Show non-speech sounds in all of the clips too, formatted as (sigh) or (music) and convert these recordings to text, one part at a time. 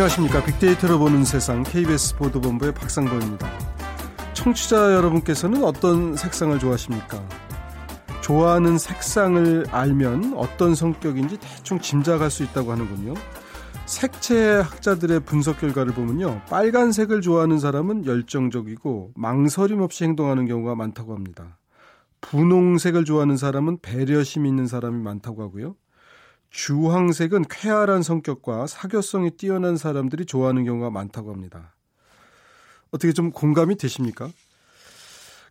안녕하십니까. 빅데이터로 보는 세상 KBS 보도본부의 박상범입니다. 청취자 여러분께서는 어떤 색상을 좋아하십니까? 좋아하는 색상을 알면 어떤 성격인지 대충 짐작할 수 있다고 하는군요. 색채 학자들의 분석 결과를 보면요. 빨간색을 좋아하는 사람은 열정적이고 망설임 없이 행동하는 경우가 많다고 합니다. 분홍색을 좋아하는 사람은 배려심 있는 사람이 많다고 하고요. 주황색은 쾌활한 성격과 사교성이 뛰어난 사람들이 좋아하는 경우가 많다고 합니다. 어떻게 좀 공감이 되십니까?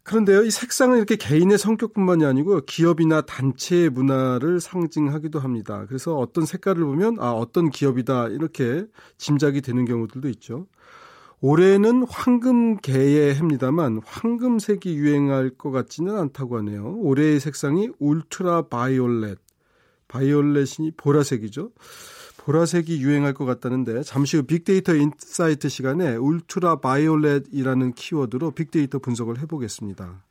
그런데요, 이 색상은 이렇게 개인의 성격뿐만이 아니고 기업이나 단체의 문화를 상징하기도 합니다. 그래서 어떤 색깔을 보면 아, 어떤 기업이다 이렇게 짐작이 되는 경우들도 있죠. 올해는 황금개의 해입니다만 황금색이 유행할 것 같지는 않다고 하네요. 올해의 색상이 울트라 바이올렛, 바이올렛이 보라색이죠. 보라색이 유행할 것 같다는데 잠시 후 빅데이터 insight 시간에 울트라 바이올렛이라는 키워드로 빅데이터 분석을 해보겠습니다.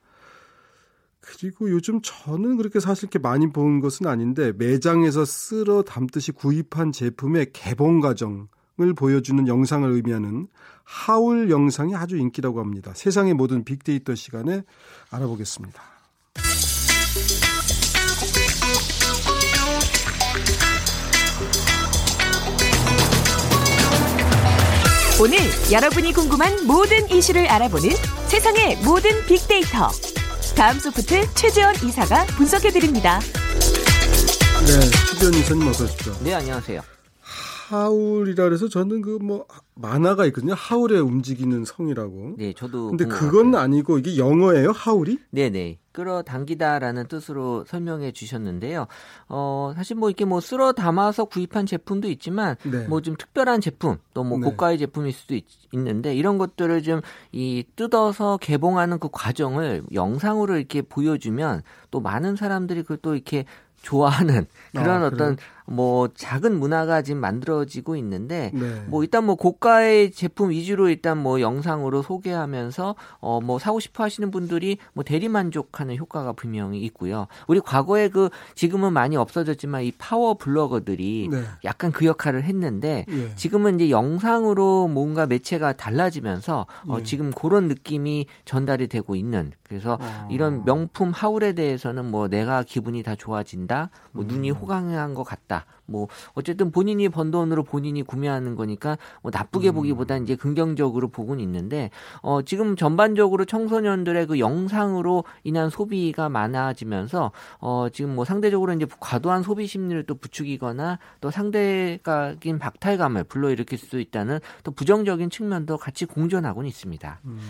그리고 요즘 저는 그렇게 사실 이렇게 많이 본 것은 아닌데 매장에서 쓸어 담듯이 구입한 제품의 개봉 과정 을 보여주는 영상을 의미하는 haul 영상이 아주 인기라고 합니다. 세상의 모든 빅데이터 시간에 알아보겠습니다. 오늘 여러분이 궁금한 모든 이슈를 알아보는 세상의 모든 빅데이터. 다음 소프트 최재원 이사가 분석해드립니다. 네, 최재원 이사님 어서 오십시오. 네, 안녕하세요. 하울이라 그래서 저는 그 뭐 만화가 있거든요. 하울의 움직이는 성이라고. 네, 저도. 근데 그건 아니고 이게 영어예요, 하울이? 네, 네. 끌어당기다라는 뜻으로 설명해 주셨는데요. 어, 사실 뭐 이렇게 뭐 쓸어 담아서 구입한 제품도 있지만 네. 뭐좀 특별한 제품 또뭐 고가의 네. 제품일 수도 있, 는데 이런 것들을 좀 이 뜯어서 개봉하는 그 과정을 영상으로 이렇게 보여주면 또 많은 사람들이 그걸 또 이렇게 좋아하는 그런 아, 어떤 뭐 작은 문화가 지금 만들어지고 있는데 네. 뭐 일단 뭐 고가의 제품 위주로 일단 뭐 영상으로 소개하면서 어 뭐 사고 싶어 하시는 분들이 뭐 대리 만족하는 효과가 분명히 있고요. 우리 과거에 그 지금은 많이 없어졌지만 이 파워 블로거들이 네. 약간 그 역할을 했는데 예. 지금은 이제 영상으로 뭔가 매체가 달라지면서 어 예. 지금 그런 느낌이 전달이 되고 있는 그래서 아. 이런 명품 하울에 대해서는 뭐 내가 기분이 다 좋아진다, 뭐 눈이 음. 호강한 것 같다. 뭐 어쨌든 본인이 번 돈으로 본인이 구매하는 거니까 뭐 나쁘게 음. 보기보다 이제 긍정적으로 보고는 있는데 어 지금 전반적으로 청소년들의 그 영상으로 인한 소비가 많아지면서 어 지금 뭐 상대적으로 이제 과도한 소비 심리를 또 부추기거나 또 상대적인 박탈감을 불러일으킬 수 있다는 또 부정적인 측면도 같이 공존하고는 있습니다. 음.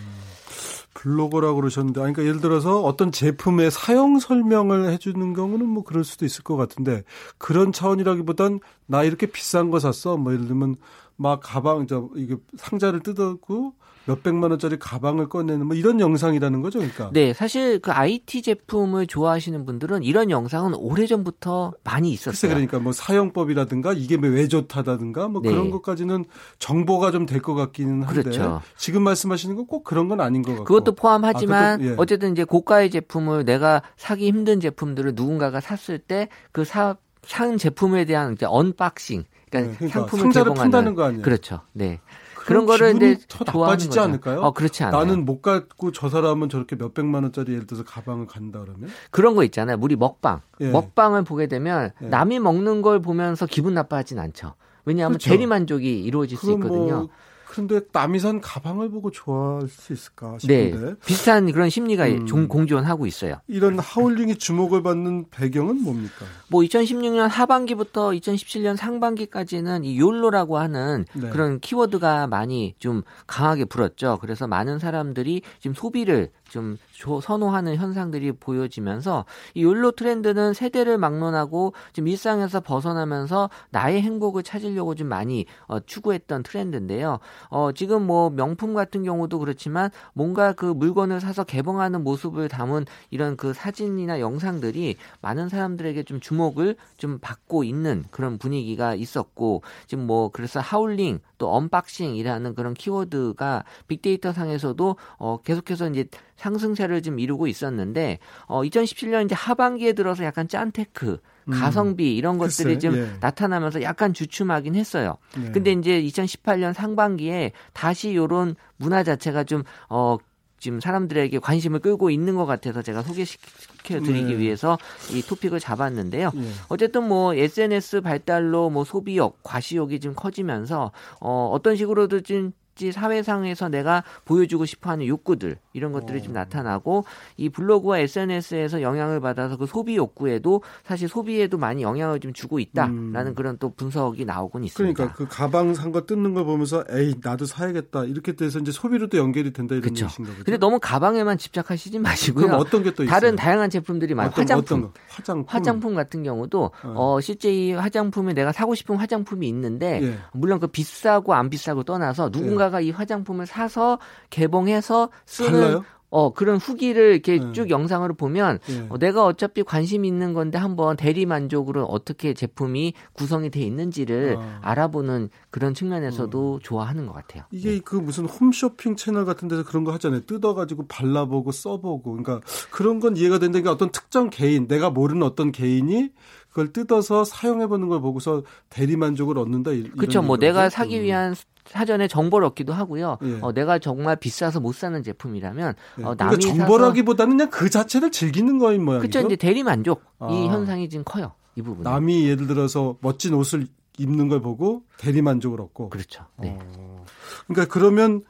블로거라고 그러셨는데, 그러니까 예를 들어서 어떤 제품의 사용 설명을 해주는 경우는 뭐 그럴 수도 있을 것 같은데 그런 차원이라기보단 나 이렇게 비싼 거 샀어. 뭐 예를 들면 막 가방 저 이게 상자를 뜯었고 몇 백만 원짜리 가방을 꺼내는 뭐 이런 영상이라는 거죠, 그러니까. 네, 사실 그 IT 제품을 좋아하시는 분들은 이런 영상은 오래 전부터 많이 있었어요. 글쎄 그러니까 뭐 사용법이라든가 이게 왜 좋다다든가 뭐 네. 그런 것까지는 정보가 좀 될 것 같기는 한데 그렇죠. 지금 말씀하시는 건 꼭 그런 건 아닌 것 같고. 그것도 포함하지만 아, 그것도, 예. 어쨌든 이제 고가의 제품을 내가 사기 힘든 제품들을 누군가가 샀을 때 그 사 산 제품에 대한 이제 unboxing 그러니까, 네, 그러니까 상품을 상자를 깐다는 거 아니에요? 그렇죠. 네. 그런 거를 이제 더 나빠지지 않을까요? 어, 그렇지 않아요. 나는 못 갖고 저 사람은 저렇게 몇 백만 원짜리 예를 들어서 가방을 깐다 그러면 그런 거 있잖아요. 우리 먹방. 예. 먹방을 보게 되면 예. 남이 먹는 걸 보면서 기분 나빠하진 않죠. 왜냐하면 그렇죠. 대리 만족이 이루어질 수 있거든요. 뭐 그런데 남이 산 가방을 보고 좋아할 수 있을까 싶은데 네, 비슷한 그런 심리가 음. 공존하고 있어요. 이런 하울링이 주목을 받는 배경은 뭡니까? 뭐 2016년 하반기부터 2017년 상반기까지는 이 욜로라고 하는 네. 그런 키워드가 많이 좀 강하게 불었죠. 그래서 많은 사람들이 지금 소비를 좀 선호하는 현상들이 보여지면서 이 욜로 트렌드는 세대를 막론하고 지금 일상에서 벗어나면서 나의 행복을 찾으려고 좀 많이 어, 추구했던 트렌드인데요. 어, 지금 뭐 명품 같은 경우도 그렇지만 뭔가 그 물건을 사서 개봉하는 모습을 담은 이런 그 사진이나 영상들이 많은 사람들에게 좀 주목을 좀 받고 있는 그런 분위기가 있었고 지금 뭐 그래서 하울링 또 unboxing이라는 그런 키워드가 빅데이터 상에서도 어, 계속해서 이제 상승세를 좀 이루고 있었는데 어 2017년 이제 하반기에 들어서 약간 짠테크 음. 가성비 이런 것들이 글쎄, 좀 예. 나타나면서 약간 주춤하긴 했어요. 네. 근데 이제 2018년 상반기에 다시 요런 문화 자체가 좀 어, 지금 사람들에게 관심을 끌고 있는 것 같아서 제가 소개시켜 드리기 네. 위해서 이 토픽을 잡았는데요. 네. 어쨌든 뭐 SNS 발달로 뭐 소비욕, 과시욕이 좀 커지면서 어 어떤 식으로든 좀 복지 사회상에서 내가 보여주고 싶어하는 욕구들 이런 것들이 어. 좀 나타나고 이 블로그와 SNS에서 영향을 받아서 그 소비 욕구에도 사실 소비에도 많이 영향을 좀 주고 있다라는 음. 그런 또 분석이 나오곤 있습니다. 그러니까 그 가방 산 거 뜯는 거 보면서 에이 나도 사야겠다 이렇게 돼서 이제 소비로도 연결이 된다 이런 그렇죠. 얘기인가 보죠. 근데 너무 가방에만 집착하시지 마시고요. 그럼 어떤 게또 있어요? 다른 다양한 제품들이 많아요. 화장품, 화장품, 화장품 같은 경우도 어. 어. 실제 이 화장품에 내가 사고 싶은 화장품이 있는데 예. 물론 그 비싸고 안 비싸고 떠나서 누군가 누군가가 이 화장품을 사서 개봉해서 쓰는 달라요? 어 그런 후기를 이렇게 네. 쭉 영상으로 보면 네. 어, 내가 어차피 관심 있는 건데 한번 대리 만족으로 어떻게 제품이 구성이 돼 있는지를 아. 알아보는 그런 측면에서도 어. 좋아하는 것 같아요. 이게 네. 그 무슨 홈쇼핑 채널 같은 데서 그런 거 하잖아요. 뜯어가지고 발라보고 써보고 그러니까 그런 건 이해가 된다는 게 어떤 특정 개인 내가 모르는 어떤 개인이 그걸 뜯어서 사용해 보는 걸 보고서 대리 만족을 얻는다. 그렇죠. 뭐 내가 사기 위한 사전에 정보를 얻기도 하고요. 예. 어, 내가 정말 비싸서 못 사는 제품이라면 예. 어, 남이 그러니까 정보라기보다는 그냥 그 자체를 즐기는 거인 모양이죠. 그렇죠. 이제 대리 만족 아. 이 현상이 지금 커요. 이 부분. 남이 예를 들어서 멋진 옷을 입는 걸 보고 대리 만족을 얻고. 그렇죠. 네. 어. 그러니까 그러면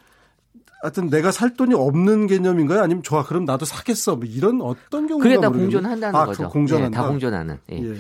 하여튼 내가 살 돈이 없는 개념인가요? 아니면 좋아 그럼 나도 사겠어. 뭐 이런 어떤 경우가 그게 다 공존한다는 아, 거죠. 공존한다. 네, 다 공존하는. 예. 예.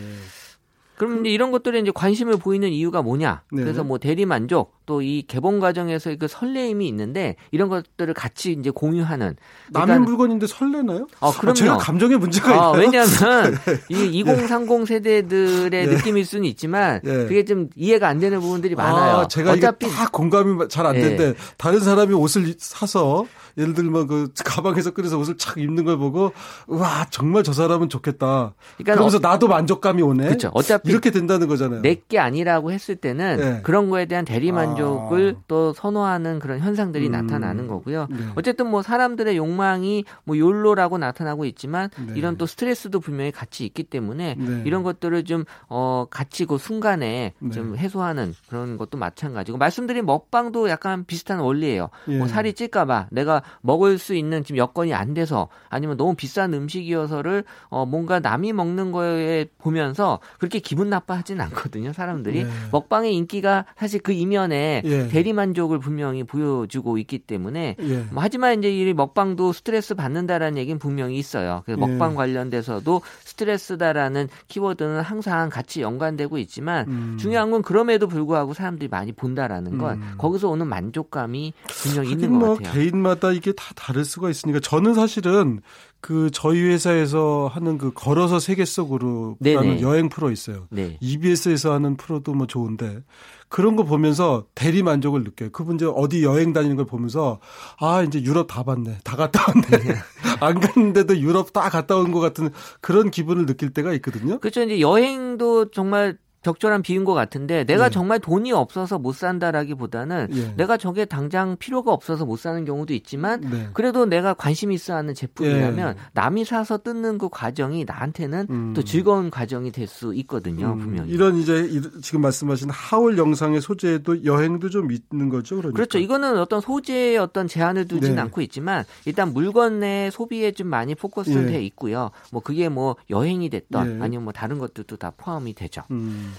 그럼 이제 이런 것들에 이제 관심을 보이는 이유가 뭐냐? 네. 그래서 뭐 대리 만족 또 이 개봉 과정에서 그 설레임이 있는데 이런 것들을 같이 이제 공유하는 그러니까 남의 물건인데 설레나요? 어, 그럼요. 아, 제가 감정의 문제가 아, 있나요? 왜냐하면 (laughs) 이 2030 세대들의 네. 느낌일 수는 있지만 네. 그게 좀 이해가 안 되는 부분들이 많아요. 아, 제가 어차피 다 공감이 잘 안 되는데 네. 다른 사람이 옷을 사서 예를 들면 그 가방에서 꺼내서 옷을 착 입는 걸 보고 와 정말 저 사람은 좋겠다. 그러니까 그러면서 어, 나도 만족감이 오네. 그렇죠. 어차피 이렇게 된다는 거잖아요. 내게 아니라고 했을 때는 네. 그런 거에 대한 대리 만족을 아. 또 선호하는 그런 현상들이 음. 나타나는 거고요. 네. 어쨌든 뭐 사람들의 욕망이 뭐 욜로라고 나타나고 있지만 네. 이런 또 스트레스도 분명히 같이 있기 때문에 네. 이런 것들을 좀 어 같이 그 순간에 네. 좀 해소하는 그런 것도 마찬가지고 말씀드린 먹방도 약간 비슷한 원리예요. 뭐 예. 뭐 살이 찔까봐 내가 먹을 수 있는 지금 여건이 안 돼서 아니면 너무 비싼 음식이어서를 어 뭔가 남이 먹는 거에 보면서 그렇게 기분 나빠하진 않거든요. 사람들이 네. 먹방의 인기가 사실 그 이면에 예. 대리 만족을 분명히 보여주고 있기 때문에 예. 뭐 하지만 이제 이 먹방도 스트레스 받는다라는 얘기는 분명히 있어요. 그래서 예. 먹방 관련돼서도 스트레스다라는 키워드는 항상 같이 연관되고 있지만 음. 중요한 건 그럼에도 불구하고 사람들이 많이 본다라는 건 음. 거기서 오는 만족감이 분명히 있는 것 뭐 같아요. 개인마다 이게 다 다를 수가 있으니까 저는 사실은 그 저희 회사에서 하는 그 걸어서 세계 속으로라는 여행 프로 있어요. 네. EBS에서 하는 프로도 뭐 좋은데 그런 거 보면서 대리 만족을 느껴요. 그분 이제 어디 여행 다니는 걸 보면서 아 이제 유럽 다 봤네, 다 갔다 왔네. 네. (laughs) 안 갔는데도 유럽 다 갔다 온 것 같은 그런 기분을 느낄 때가 있거든요. 그렇죠. 이제 여행도 정말 적절한 비유인 것 같은데 내가 네. 정말 돈이 없어서 못 산다라기보다는 네. 내가 저게 당장 필요가 없어서 못 사는 경우도 있지만 네. 그래도 내가 관심 있어 하는 제품이라면 예. 남이 사서 뜯는 그 과정이 나한테는 음. 또 즐거운 과정이 될 수 있거든요 음. 분명히 이런 이제 지금 말씀하신 하울 영상의 소재도 여행도 좀 있는 거죠 그러니까. 그렇죠 이거는 어떤 소재에 어떤 제한을 두진 네. 않고 있지만 일단 물건 내 소비에 좀 많이 포커스돼 예. 있고요 뭐 그게 뭐 여행이 됐던 예. 아니면 뭐 다른 것들도 다 포함이 되죠. 음.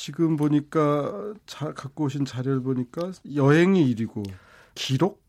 지금 보니까 자, 갖고 오신 자료를 보니까 여행이 1위고 기록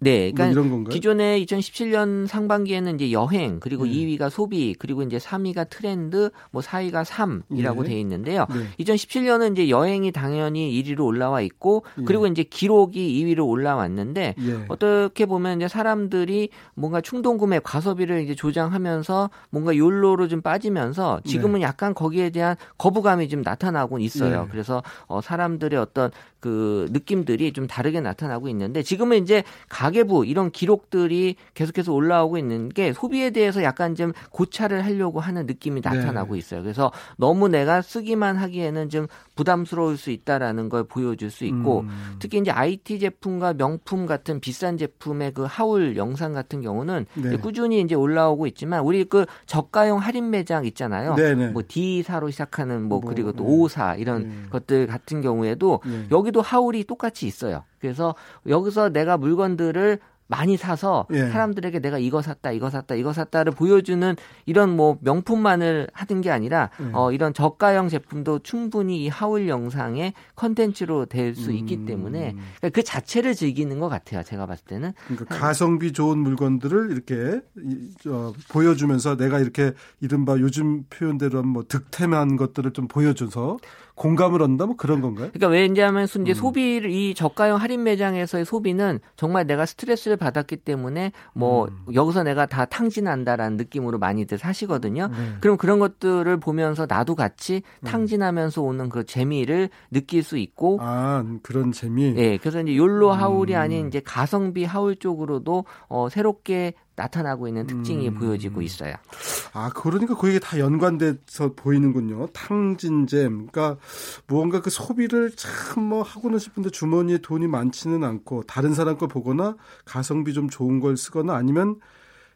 네, 그러니까 뭐 이런 건가요? 기존에 2017년 상반기에는 이제 여행 그리고 네. 2위가 소비 그리고 이제 3위가 트렌드 뭐 4위가 3이라고 네. 돼 있는데요. 네. 2017년은 이제 여행이 당연히 1위로 올라와 있고 예. 그리고 이제 기록이 2위로 올라왔는데 예. 어떻게 보면 이제 사람들이 뭔가 충동 구매 과소비를 이제 조장하면서 뭔가 욜로로 좀 빠지면서 지금은 네. 약간 거기에 대한 거부감이 좀 나타나고 있어요. 네. 그래서 어 사람들의 어떤 그 느낌들이 좀 다르게 나타나고 있는데 지금은 이제 가계부 이런 기록들이 계속해서 올라오고 있는 게 소비에 대해서 약간 좀 고찰을 하려고 하는 느낌이 네. 나타나고 네. 있어요. 그래서 너무 내가 쓰기만 하기에는 좀 부담스러울 수 있다라는 걸 보여줄 수 있고 음. 특히 이제 IT 제품과 명품 같은 비싼 제품의 그 하울 영상 같은 경우는 네. 꾸준히 이제 올라오고 있지만 우리 그 저가형 할인 매장 있잖아요. 네네. 네. 뭐 D4로 시작하는 뭐, 뭐 그리고 또 네. 5사 이런 네. 것들 같은 경우에도 네. 여기도 하울이 똑같이 있어요. 그래서 여기서 내가 물건들을 많이 사서 예. 사람들에게 내가 이거 샀다, 이거 샀다, 이거 샀다를 보여주는 이런 뭐 명품만을 하는 게 아니라 예. 어, 이런 저가형 제품도 충분히 이 하울 영상의 컨텐츠로 될수 있기 음. 때문에 그러니까 그 자체를 즐기는 것 같아요. 제가 봤을 때는. 그러니까 가성비 좋은 물건들을 이렇게 어, 보여주면서 내가 이렇게 이른바 요즘 표현대로 뭐 득템한 것들을 좀 보여줘서 공감을 얻는다 뭐 그런 건가요? 그러니까 왜냐하면 이제 음. 소비를 이 저가형 할인 매장에서의 소비는 정말 내가 스트레스를 받았기 때문에 뭐 음. 여기서 내가 다 탕진한다라는 느낌으로 많이들 사시거든요. 네. 그럼 그런 것들을 보면서 나도 같이 음. 탕진하면서 오는 그 재미를 느낄 수 있고 아 그런 재미. 네, 그래서 이제 욜로 하울이 음. 아닌 이제 가성비 하울 쪽으로도 어 새롭게 나타나고 있는 특징이 음. 보여지고 있어요. 아, 그러니까 그게 다 연관돼서 보이는군요. 탕진잼. 그러니까 무언가 그 소비를 참 뭐 하고는 싶은데 주머니에 돈이 많지는 않고 다른 사람 걸 보거나 가성비 좀 좋은 걸 쓰거나 아니면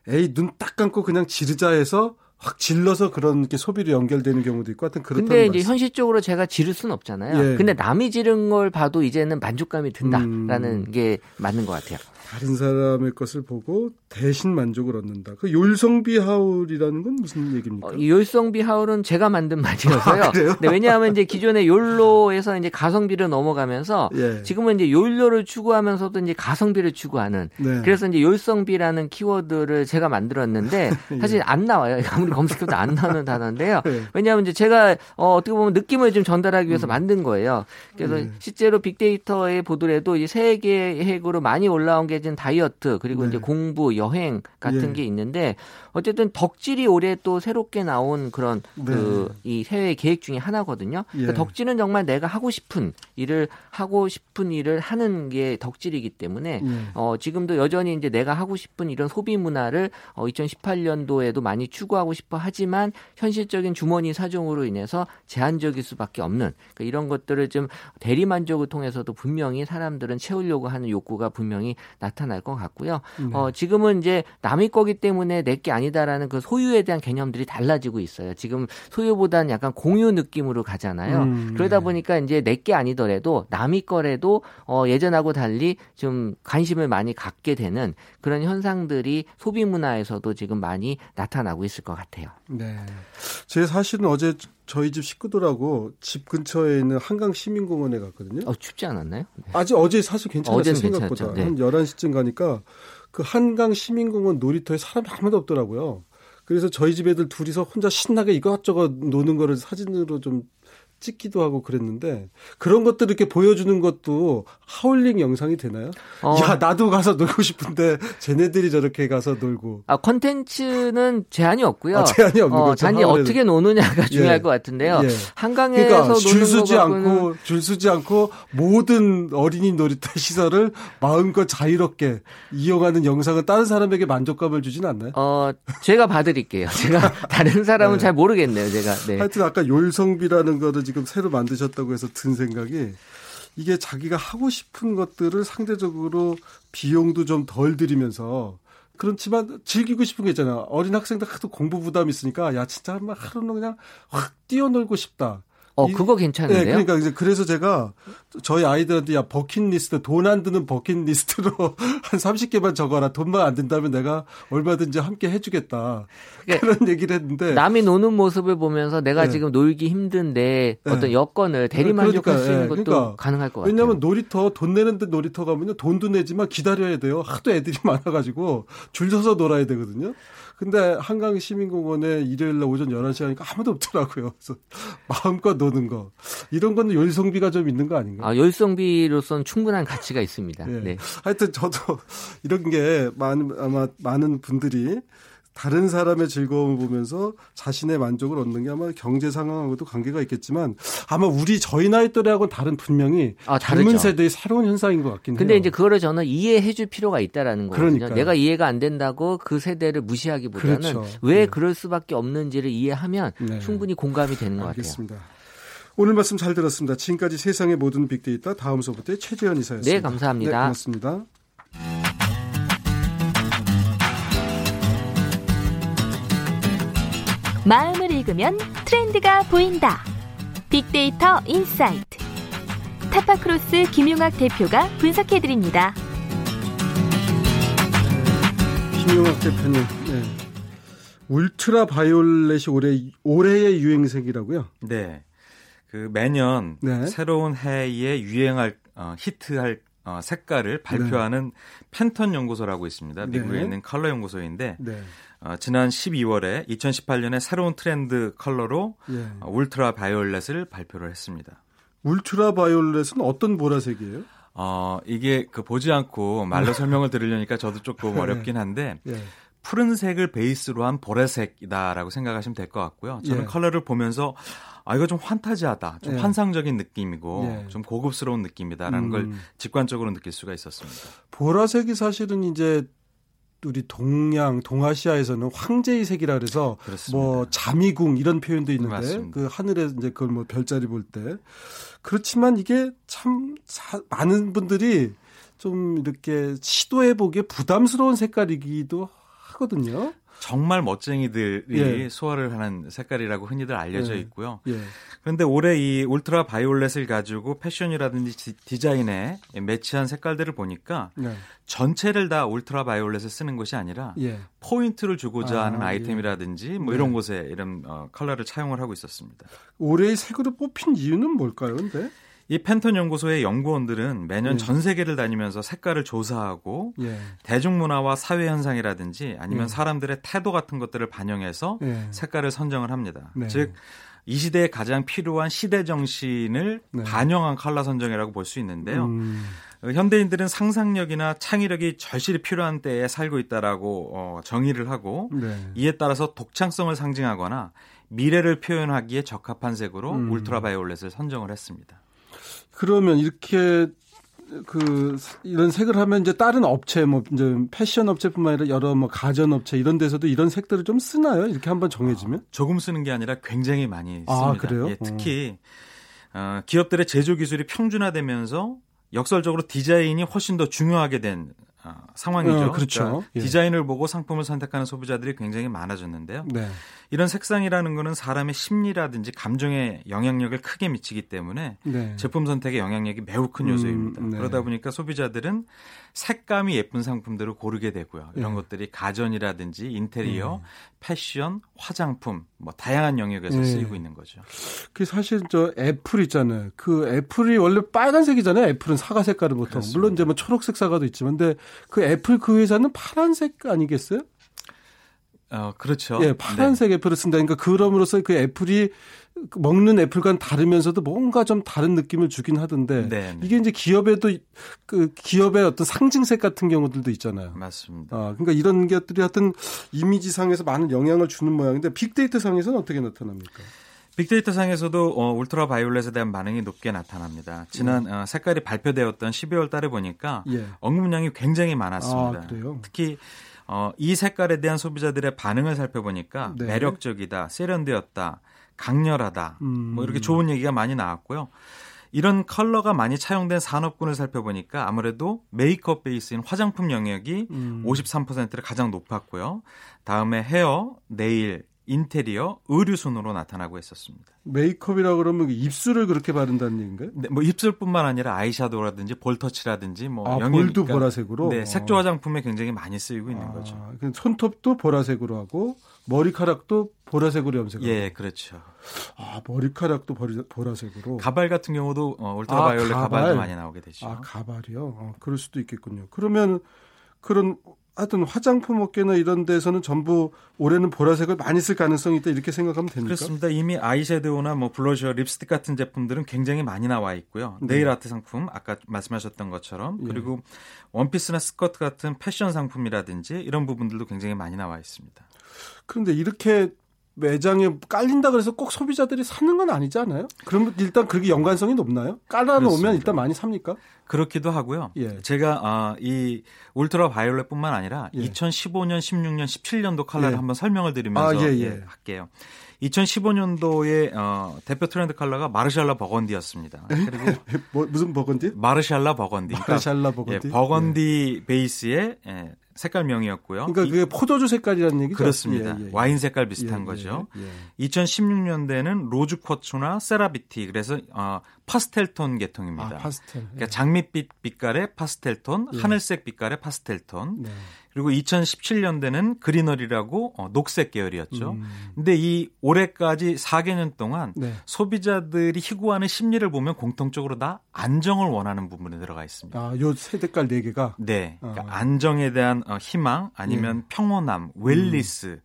에이 눈 딱 감고 그냥 지르자 해서 확 질러서 그런 게 소비로 연결되는 경우도 있고 하여튼 그렇다는 근데 이제 현실적으로 제가 지를 수는 없잖아요. 예. 근데 남이 지른 걸 봐도 이제는 만족감이 든다라는 음. 게 맞는 것 같아요. 다른 사람의 것을 보고 대신 만족을 얻는다. 그 율성비 하울이라는 건 무슨 얘기입니까? 어, 율성비 하울은 제가 만든 말이어서요. (laughs) 아, 네, 왜냐하면 이제 기존의 욜로에서 이제 가성비를 넘어가면서 예. 지금은 이제 욜로를 추구하면서도 이제 가성비를 추구하는. 네. 그래서 이제 율성비라는 키워드를 제가 만들었는데 (laughs) 예. 사실 안 나와요. 아무리 검색해도 안 나오는 (laughs) 단어인데요. 예. 왜냐하면 이제 제가 어, 어떻게 보면 느낌을 좀 전달하기 위해서 음. 만든 거예요. 그래서 음. 실제로 빅데이터에 보더라도 이 세계 핵으로 많이 올라온 게 지금 다이어트 그리고 네. 이제 공부, 여행 같은 예. 게 있는데 어쨌든 덕질이 올해 또 새롭게 나온 그런 네. 그이 해외 계획 중에 하나거든요. 그러니까 예. 덕질은 정말 내가 하고 싶은 일을 하고 싶은 일을 하는 게 덕질이기 때문에 예. 어 지금도 여전히 이제 내가 하고 싶은 이런 소비 문화를 어 2018년도에도 많이 추구하고 싶어 하지만 현실적인 주머니 사정으로 인해서 제한적일 수밖에 없는 그러니까 이런 것들을 좀 대리 만족을 통해서도 분명히 사람들은 채우려고 하는 욕구가 분명히 나타날 것 같고요. 네. 어 지금은 이제 남의 거기 때문에 내 게 아니 다라는 그 소유에 대한 개념들이 달라지고 있어요. 지금 소유보다는 약간 공유 느낌으로 가잖아요. 음, 그러다 네. 보니까 이제 내게 아니더라도 남의 거래도 어 예전하고 달리 좀 관심을 많이 갖게 되는 그런 현상들이 소비 문화에서도 지금 많이 나타나고 있을 것 같아요. 네. 제 사실은 어제 저희 집 식구들하고 집 근처에 있는 한강 시민공원에 갔거든요. 어, 춥지 않았나요? 네. 아직 어제 사실 괜찮았어요. 생각보다. 네. 한 11시쯤 가니까 그 한강 시민공원 놀이터에 사람이 아무도 없더라고요. 그래서 저희 집 애들 둘이서 혼자 신나게 이것저것 노는 거를 사진으로 좀 찍기도 하고 그랬는데 그런 것들 이렇게 보여주는 것도 하울링 영상이 되나요? 어. 야 나도 가서 놀고 싶은데 쟤네들이 저렇게 가서 놀고. 아 컨텐츠는 제한이 없고요. 아, 제한이 없는 어, 거죠. 단지 하울에. 어떻게 노느냐가 중요할 예. 것 같은데요. 예. 한강에서 그러니까 줄 서지 않고 줄 서지 않고 모든 어린이 놀이터 (laughs) 시설을 마음껏 자유롭게 이용하는 영상은 다른 사람에게 만족감을 주진 않나요? 어 제가 봐드릴게요. 제가 (laughs) 다른 사람은 네. 잘 모르겠네요. 제가. 네. 하여튼 아까 율성비라는 거를 지금 새로 만드셨다고 해서 든 생각이 이게 자기가 하고 싶은 것들을 상대적으로 비용도 좀 덜 들이면서 그렇지만 즐기고 싶은 게 있잖아. 어린 학생들 하도 공부 부담 있으니까 야 진짜 막 하루는 그냥 확 뛰어놀고 싶다. 어, 그거 괜찮은데요? 네, 그러니까 이제 그래서 제가 저희 아이들한테 야 버킷리스트 돈 안 드는 버킷리스트로 (laughs) 한 30개만 적어라. 돈만 안 든다면 내가 얼마든지 함께 해주겠다. 그러니까 그런 얘기를 했는데 남이 노는 모습을 보면서 내가 네. 지금 놀기 힘든데 네. 어떤 여건을 대리 만족할 그러니까, 수 있는 네. 것도 그러니까, 가능할 것 같아요. 왜냐하면 놀이터 돈 내는데 놀이터 가면요 돈도 내지만 기다려야 돼요. 하도 애들이 (laughs) 많아가지고 줄 서서 놀아야 되거든요. 근데 한강 시민공원에 일요일 날 오전 11시 하니까 아무도 없더라고요. 그래서 마음껏 노는 거. 이런 거는 열성비가 좀 있는 거 아닌가요? 아, 열성비로서는 충분한 가치가 있습니다. 네. 네. 하여튼 저도 (laughs) 이런 게 많은, 아마 많은 분들이 다른 사람의 즐거움을 보면서 자신의 만족을 얻는 게 아마 경제 상황하고도 관계가 있겠지만 아마 우리 저희 나이 또래하고는 다른 분명히 아, 젊은 세대의 새로운 현상인 것 같긴 근데 해요. 근데 이제 그거를 저는 이해해 줄 필요가 있다라는 거거든요. 그러니까요. 내가 이해가 안 된다고 그 세대를 무시하기보다는 그렇죠. 왜 네. 그럴 수밖에 없는지를 이해하면 네. 충분히 공감이 되는 것 알겠습니다. 같아요. 오늘 말씀 잘 들었습니다. 지금까지 세상의 모든 빅데이터 다음 소부터의 최재현 이사였습니다. 네, 감사합니다. 네, 고맙습니다. 마음을 읽으면 트렌드가 보인다. 빅데이터 insight. 타파크로스 김용학 대표가 분석해드립니다. 김용학 대표님, 네. 울트라 바이올렛이 올해 올해의 유행색이라고요? 네. 그 매년 네. 새로운 해에 유행할 어, 히트할 어, 색깔을 발표하는 네. 팬톤 연구소라고 있습니다. 미국에 네. 있는 컬러 연구소인데 네. 어, 지난 12월에 2018년에 새로운 트렌드 컬러로 예. 어, 울트라 바이올렛을 발표를 했습니다. 울트라 바이올렛은 어떤 보라색이에요? 어, 이게 그 보지 않고 말로 설명을 들으려니까 저도 조금 네. 어렵긴 한데 예. 푸른색을 베이스로 한 보라색이다라고 생각하시면 될 것 같고요. 저는 예. 컬러를 보면서 아 이거 좀 환타지하다, 좀 예. 환상적인 느낌이고 예. 좀 고급스러운 느낌이다라는 음. 걸 직관적으로 느낄 수가 있었습니다. 보라색이 사실은 이제 우리 동양 동아시아에서는 황제의 색이라 그래서 그렇습니다. 뭐 자미궁 이런 표현도 있는데 맞습니다. 그 하늘에 이제 그걸 뭐 별자리 볼 때 그렇지만 이게 참 사, 많은 분들이 좀 이렇게 시도해 보기에 부담스러운 색깔이기도 하거든요. 정말 멋쟁이들이 예. 소화를 하는 색깔이라고 흔히들 알려져 예. 있고요. 예. 그런데 올해 이 울트라 바이올렛을 가지고 패션이라든지 디자인에 매치한 색깔들을 보니까 네. 전체를 다 울트라 바이올렛을 쓰는 것이 아니라 예. 포인트를 주고자 아, 하는 예. 아이템이라든지 뭐 이런 네. 곳에 이런 어, 컬러를 차용을 하고 있었습니다. 올해의 색으로 뽑힌 이유는 뭘까요, 근데? 이 팬톤 연구소의 연구원들은 매년 예. 전 세계를 다니면서 색깔을 조사하고 예. 대중문화와 사회 현상이라든지 아니면 예. 사람들의 태도 같은 것들을 반영해서 예. 색깔을 선정을 합니다. 네. 즉 이 시대에 가장 필요한 시대 정신을 네. 반영한 컬러 선정이라고 볼 수 있는데요. 음. 어, 현대인들은 상상력이나 창의력이 절실히 필요한 때에 살고 있다라고 어, 정의를 하고 네. 이에 따라서 독창성을 상징하거나 미래를 표현하기에 적합한 색으로 음. 울트라바이올렛을 선정을 했습니다. 그러면 이렇게 그 이런 색을 하면 이제 다른 업체 뭐 이제 패션 업체뿐만 아니라 여러 뭐 가전 업체 이런 데서도 이런 색들을 좀 쓰나요? 이렇게 한번 정해지면? 아, 조금 쓰는 게 아니라 굉장히 많이 씁니다. 아, 그래요? 예, 특히 어, 기업들의 제조 기술이 평준화되면서 역설적으로 디자인이 훨씬 더 중요하게 된 어, 상황이죠. 어, 그렇죠. 그러니까 예. 디자인을 보고 상품을 선택하는 소비자들이 굉장히 많아졌는데요. 네. 이런 색상이라는 거는 사람의 심리라든지 감정에 영향력을 크게 미치기 때문에 네. 제품 선택에 영향력이 매우 큰 요소입니다. 음, 네. 그러다 보니까 소비자들은 색감이 예쁜 상품들을 고르게 되고요. 이런 네. 것들이 가전이라든지 인테리어, 네. 패션, 화장품 뭐 다양한 영역에서 네. 쓰이고 있는 거죠. 그 사실 저 애플 있잖아요. 그 애플이 원래 빨간색이잖아요. 애플은 사과 색깔을 보통. 그렇습니다. 물론 이제 뭐 초록색 사과도 있지만 근데 그 애플 그 회사는 파란색 아니겠어요? 어, 그렇죠. 예, 파란색 네. 애플을 쓴다. 그러니까 그럼으로써 그 애플이 그 먹는 apple과는 다르면서도 뭔가 좀 다른 느낌을 주긴 하던데 네, 네. 이게 이제 기업에도 그 기업의 어떤 상징색 같은 경우들도 있잖아요. 맞습니다. 아, 그러니까 이런 것들이 하여튼 이미지상에서 많은 영향을 주는 모양인데 빅데이터 상에서는 어떻게 나타납니까? 빅데이터 상에서도 어, 울트라 바이올렛에 대한 반응이 높게 나타납니다. 지난 네. 어, 색깔이 발표되었던 12월 달에 보니까 예. 언급량이 굉장히 많았습니다. 아, 특히 어, 이 색깔에 대한 소비자들의 반응을 살펴보니까 네. 매력적이다, 세련되었다, 강렬하다, 음. 뭐 이렇게 좋은 얘기가 많이 나왔고요. 이런 컬러가 많이 차용된 산업군을 살펴보니까 아무래도 메이크업 베이스인 화장품 영역이 음. 53%를 가장 높았고요. 다음에 헤어, 네일, 인테리어, 의류 순으로 나타나고 있었습니다. 메이크업이라 그러면 입술을 그렇게 바른다는 얘기인가요? 네, 뭐 입술뿐만 아니라 아이샤도우라든지 볼터치라든지 뭐 아, 볼도 보라색으로. 네, 색조 화장품에 굉장히 많이 쓰이고 있는 아, 거죠. 손톱도 보라색으로 하고 머리카락도 보라색으로 염색하고. 예, 그렇죠. 아, 머리카락도 보라색으로. 가발 같은 경우도 어, 울트라바이올렛 아, 가발. 도 많이 나오게 되죠. 아, 가발이요. 어, 그럴 수도 있겠군요. 그러면 그런 하여튼 화장품 업계나 이런 데서는 전부 올해는 보라색을 많이 쓸 가능성이 있다 이렇게 생각하면 됩니까? 그렇습니다. 이미 아이섀도우나 뭐 블러셔, 립스틱 같은 제품들은 굉장히 많이 나와 있고요. 네. 네일 아트 상품 아까 말씀하셨던 것처럼 예. 그리고 원피스나 스커트 같은 패션 상품이라든지 이런 부분들도 굉장히 많이 나와 있습니다. 그런데 이렇게 매장에 깔린다 그래서 꼭 소비자들이 사는 건 아니잖아요. 그러면 일단 그렇게 연관성이 높나요? 깔아놓으면 일단 많이 삽니까? 그렇기도 하고요. 예. 제가 아, 이 울트라 바이올렛뿐만 아니라 예. 2015년, 16년, 17년도 컬러를 예. 한번 설명을 드리면서 아, 예, 예. 예, 할게요. 2015년도에 어, 대표 트렌드 컬러가 Marsala burgundy였습니다. 그리고 뭐, 무슨 burgundy? Marsala burgundy. Marsala burgundy. 예, 버건디 예. 베이스의 예, 색깔명이었고요. 그러니까 그게 포도주 색깔이라는 얘기죠. 그렇습니다. 예, 예, 와인 색깔 비슷한 예, 거죠. 2016년대는 rose quartz나 serenity 그래서 어, 파스텔톤 계통입니다. 아, 파스텔. 그러니까 장밋빛 빛깔의 파스텔톤, 하늘색 빛깔의 파스텔톤. 네. 그리고 2017년대는 greenery라고 어, 녹색 계열이었죠. 음. 근데 이 올해까지 4개년 동안 네. 소비자들이 희구하는 심리를 보면 공통적으로 다 안정을 원하는 부분에 들어가 있습니다. 아, 요 세 색깔 네 개가 네. 그러니까 아. 안정에 대한 어, 희망 아니면 네. 평온함, wellness 음.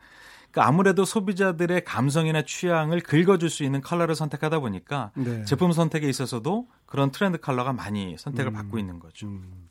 그러니까 아무래도 소비자들의 감성이나 취향을 긁어줄 수 있는 컬러를 선택하다 보니까 네. 제품 선택에 있어서도 그런 트렌드 컬러가 많이 선택을 음. 받고 있는 거죠. 음.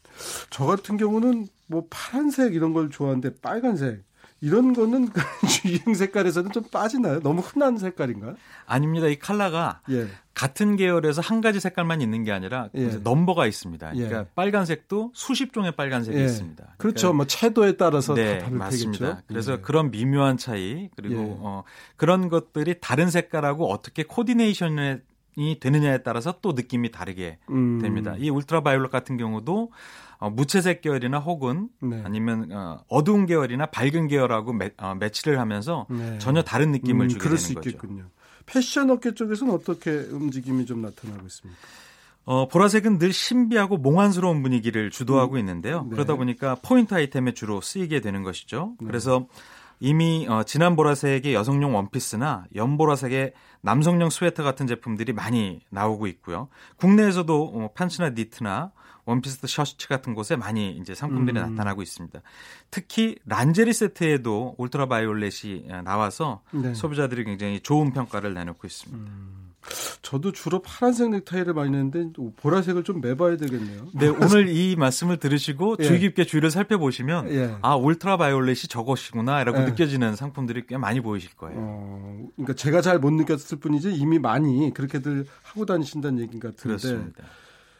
저 같은 경우는 뭐 파란색 이런 걸 좋아하는데 빨간색 이런 거는 (laughs) 유행 색깔에서는 좀 빠지나요? 너무 흔한 색깔인가요? 아닙니다. 이 컬러가 예. 같은 계열에서 한 가지 색깔만 있는 게 아니라 예. 넘버가 있습니다. 그러니까 예. 빨간색도 수십 종의 빨간색이 예. 있습니다. 그러니까 그렇죠. 뭐 채도에 따라서 네, 다 다를 맞습니다. 테겠죠. 그래서 예. 그런 미묘한 차이 그리고 예. 어, 그런 것들이 다른 색깔하고 어떻게 코디네이션 이 되느냐에 따라서 또 느낌이 다르게 음. 됩니다. 이 울트라바이올렛 같은 경우도 어, 무채색 계열이나 혹은 네. 아니면 어, 어두운 계열이나 밝은 계열하고 매, 어, 매치를 하면서 네. 전혀 다른 느낌을 음, 주게 그럴 되는 수 있겠군요. 거죠. 패션 업계 쪽에서는 어떻게 움직임이 좀 나타나고 있습니까? 어, 보라색은 늘 신비하고 몽환스러운 분위기를 주도하고 음, 있는데요. 네. 그러다 보니까 포인트 아이템에 주로 쓰이게 되는 것이죠. 네. 그래서 이미 어, 진한 보라색의 여성용 원피스나 연보라색의 남성용 스웨터 같은 제품들이 많이 나오고 있고요. 국내에서도 어, 팬츠나 니트나 원피스 셔츠 같은 곳에 많이 이제 상품들이 음. 나타나고 있습니다. 특히 란제리 세트에도 울트라 바이올렛이 어, 나와서 네. 소비자들이 굉장히 좋은 평가를 내놓고 있습니다. 음. 저도 주로 파란색 넥타이를 많이 매는데 보라색을 좀 매봐야 되겠네요. 네, 오늘 이 말씀을 들으시고 예. 주의 깊게 주위를 살펴보시면 예. 아 울트라 바이올렛이 저것이구나라고 예. 느껴지는 상품들이 꽤 많이 보이실 거예요. 어, 그러니까 제가 잘 못 느꼈을 뿐이지 이미 많이 그렇게들 하고 다니신다는 얘기 같은데. 그렇습니다.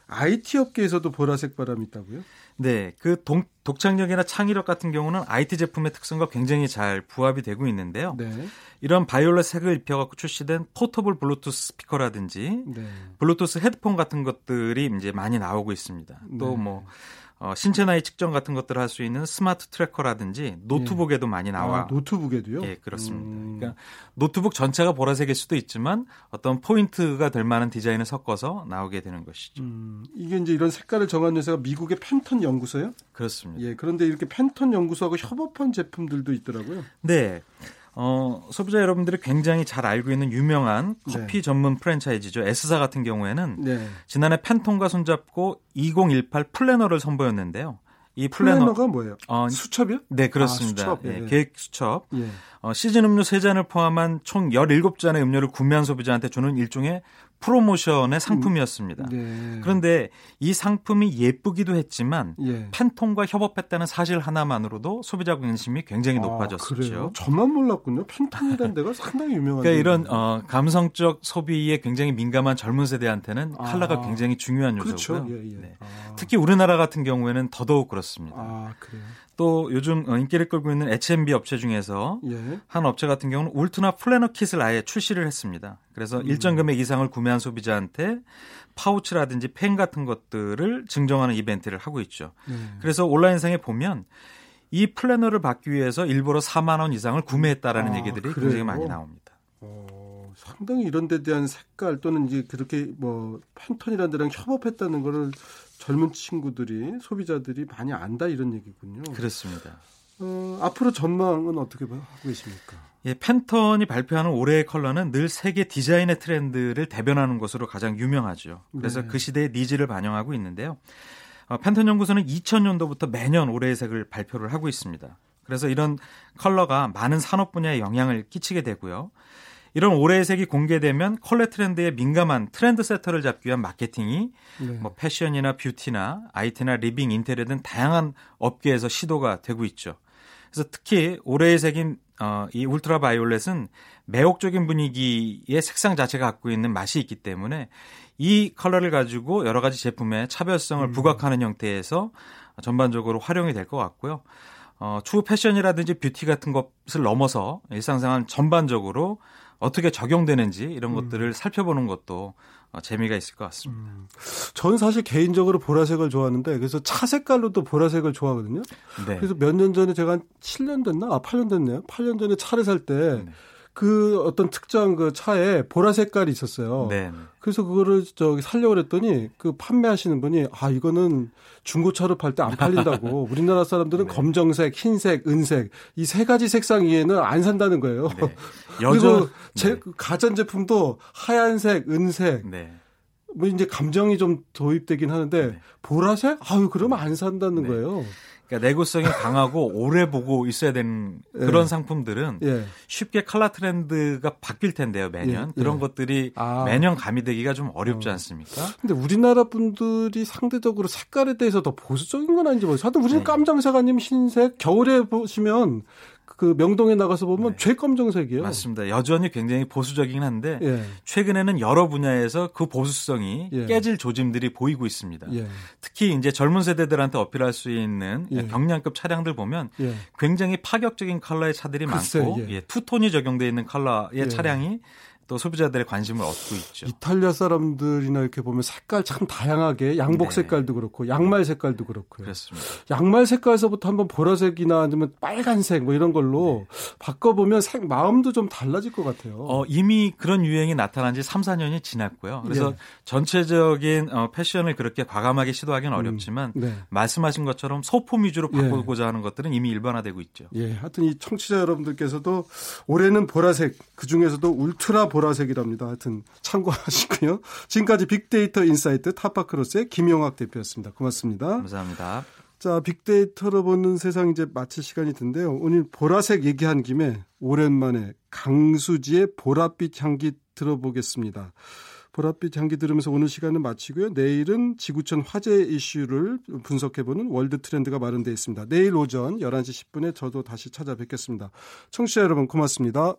IT 업계에서도 보라색 바람이 있다고요? 네, 그 동, 독창력이나 창의력 같은 경우는 IT 제품의 특성과 굉장히 잘 부합이 되고 있는데요. 네. 이런 바이올렛 색을 입혀갖고 출시된 포터블 블루투스 스피커라든지 네. 블루투스 헤드폰 같은 것들이 이제 많이 나오고 있습니다. 또뭐 네. 어, 신체 나이 측정 같은 것들을 할 수 있는 smart tracker라든지 노트북에도 예. 많이 나와. 아, 노트북에도요? 예, 그렇습니다. 음. 그러니까 노트북 전체가 보라색일 수도 있지만 어떤 포인트가 될 만한 디자인을 섞어서 나오게 되는 것이죠. 음, 이게 이제 이런 색깔을 정한 회사가 미국의 펜턴 연구소요? 그렇습니다. 예, 그런데 이렇게 펜턴 연구소하고 협업한 제품들도 있더라고요. 네. 어, 소비자 여러분들이 굉장히 잘 알고 있는 유명한 커피 네. 전문 프랜차이즈죠. S사 같은 경우에는 네. 지난해 팬톤과 손잡고 2018 플래너를 선보였는데요. 이 플래너, 가 뭐예요? 어, 수첩이요? 네, 그렇습니다. 아, 수첩. 예, 예. 계획 수첩. 예. 어, 시즌 음료 3잔을 포함한 총 17잔의 음료를 구매한 소비자한테 주는 일종의 프로모션의 상품이었습니다. 음, 네. 그런데 이 상품이 예쁘기도 했지만 예. 팬톤과 협업했다는 사실 하나만으로도 소비자 관심이 굉장히 아, 높아졌었죠. 그래요? 저만 몰랐군요. 팬톤이라는 (laughs) 데가 상당히 유명한. 그러니까 이런 어, 감성적 소비에 굉장히 민감한 젊은 세대한테는 아, 컬러가 굉장히 중요한 요소고요. 그렇죠. 예, 예. 네. 아. 특히 우리나라 같은 경우에는 더더욱 그렇습니다. 아, 그래요. 또 요즘 어, 인기를 끌고 있는 H&B 업체 중에서 예. 한 업체 같은 경우는 울트라 planner kit을 아예 출시를 했습니다. 그래서 음. 일정 금액 이상을 구매한 소비자한테 파우치라든지 펜 같은 것들을 증정하는 이벤트를 하고 있죠. 예. 그래서 온라인상에 보면 이 planner를 받기 위해서 일부러 4만 원 이상을 구매했다라는 아, 얘기들이 그래요? 굉장히 많이 나옵니다. 어, 상당히 이런 데 대한 색깔 또는 이제 그렇게 뭐 팬톤이라는 데랑 협업했다는 거를 젊은 친구들이 소비자들이 많이 안다 이런 얘기군요. 그렇습니다. 어, 앞으로 전망은 어떻게 하고 계십니까? 예, 팬톤이 발표하는 올해의 컬러는 늘 세계 디자인의 트렌드를 대변하는 것으로 가장 유명하죠. 그래서 네. 그 시대의 needs를 반영하고 있는데요. 어, 팬톤 연구소는 2000년도부터 매년 올해의 색을 발표를 하고 있습니다. 그래서 이런 컬러가 많은 산업 분야에 영향을 끼치게 되고요. 이런 올해의 색이 공개되면 컬러 트렌드에 민감한 trend setter를 잡기 위한 마케팅이 네. 뭐 패션이나 뷰티나 IT나 living, 인테리어 등 다양한 업계에서 시도가 되고 있죠. 그래서 특히 올해의 색인 어, 이 ultra violet은 매혹적인 분위기의 색상 자체가 갖고 있는 맛이 있기 때문에 이 컬러를 가지고 여러 가지 제품의 차별성을 음. 부각하는 형태에서 전반적으로 활용이 될 것 같고요. 어, 추후 패션이라든지 뷰티 같은 것을 넘어서 일상생활 전반적으로 어떻게 적용되는지 이런 음. 것들을 살펴보는 것도 어, 재미가 있을 것 같습니다. 음. 저는 사실 개인적으로 보라색을 좋아하는데 그래서 차 색깔로도 보라색을 좋아하거든요. 네. 그래서 몇 년 전에 제가 한 7년 됐나? 아, 8년 됐네요. 8년 전에 차를 살때 네. 그 어떤 특정 그 차에 보라 색깔이 있었어요. 네. 그래서 그거를 저기 살려고 그랬더니 그 판매하시는 분이 아 이거는 중고차로 팔 때 안 팔린다고 (laughs) 우리나라 사람들은 네. 검정색, 흰색, 은색 이 세 가지 색상 이외에는 안 산다는 거예요. 네. (laughs) 그리고 제 네. 가전 제품도 하얀색, 은색. 네. 뭐 이제 감정이 좀 도입되긴 하는데 네. 보라색? 아유 그러면 안 산다는 네. 거예요. 그러니까 내구성이 강하고 오래 보고 있어야 되는 그런 예. 상품들은 예. 쉽게 칼라 트렌드가 바뀔 텐데요 매년 예. 그런 예. 것들이 아. 매년 가미되기가 좀 어렵지 어. 않습니까? 근데 우리나라 분들이 상대적으로 색깔에 대해서 더 보수적인 건 아닌지 모르겠어요. 하여튼 우리는 네. 아니면 흰색 겨울에 보시면 그 명동에 나가서 보면 네. 최검정색이에요. 맞습니다. 여전히 굉장히 보수적이긴 한데 예. 최근에는 여러 분야에서 그 보수성이 예. 깨질 조짐들이 보이고 있습니다. 예. 특히 이제 젊은 세대들한테 어필할 수 있는 예. 경량급 차량들 보면 예. 굉장히 파격적인 컬러의 차들이 글쎄, 많고 예. 투톤이 적용되어 있는 컬러의 차량이 또 소비자들의 관심을 얻고 있죠. 이탈리아 사람들이나 이렇게 보면 색깔 참 다양하게 양복 네. 색깔도 그렇고 양말 색깔도 그렇고요. 그렇습니다. 양말 색깔에서부터 한번 보라색이나 아니면 빨간색 뭐 이런 걸로 네. 바꿔보면 색 마음도 좀 달라질 것 같아요. 어, 이미 그런 유행이 나타난 지 3, 4년이 지났고요. 그래서 네. 전체적인 어, 패션을 그렇게 과감하게 시도하기는 음. 어렵지만 네. 말씀하신 것처럼 소품 위주로 예. 바꾸고자 하는 것들은 이미 일반화되고 있죠. 예, 하여튼 이 청취자 여러분들께서도 올해는 보라색 그 중에서도 울트라 보라색 이랍니다. 하여튼 참고하시고요. (laughs) 지금까지 빅데이터 인사이트 타파크로스의 김용학 대표였습니다. 고맙습니다. 감사합니다. 자, 빅데이터로 보는 세상 이제 마칠 시간이 됐는데요. 오늘 보라색 얘기한 김에 오랜만에 강수지의 보랏빛 향기 들어보겠습니다. 보랏빛 향기 들으면서 오늘 시간은 마치고요. 내일은 지구촌 화재 이슈를 분석해보는 월드 트렌드가 마련되어 있습니다. 내일 오전 11시 10분에 저도 다시 찾아뵙겠습니다. 청취자 여러분 고맙습니다.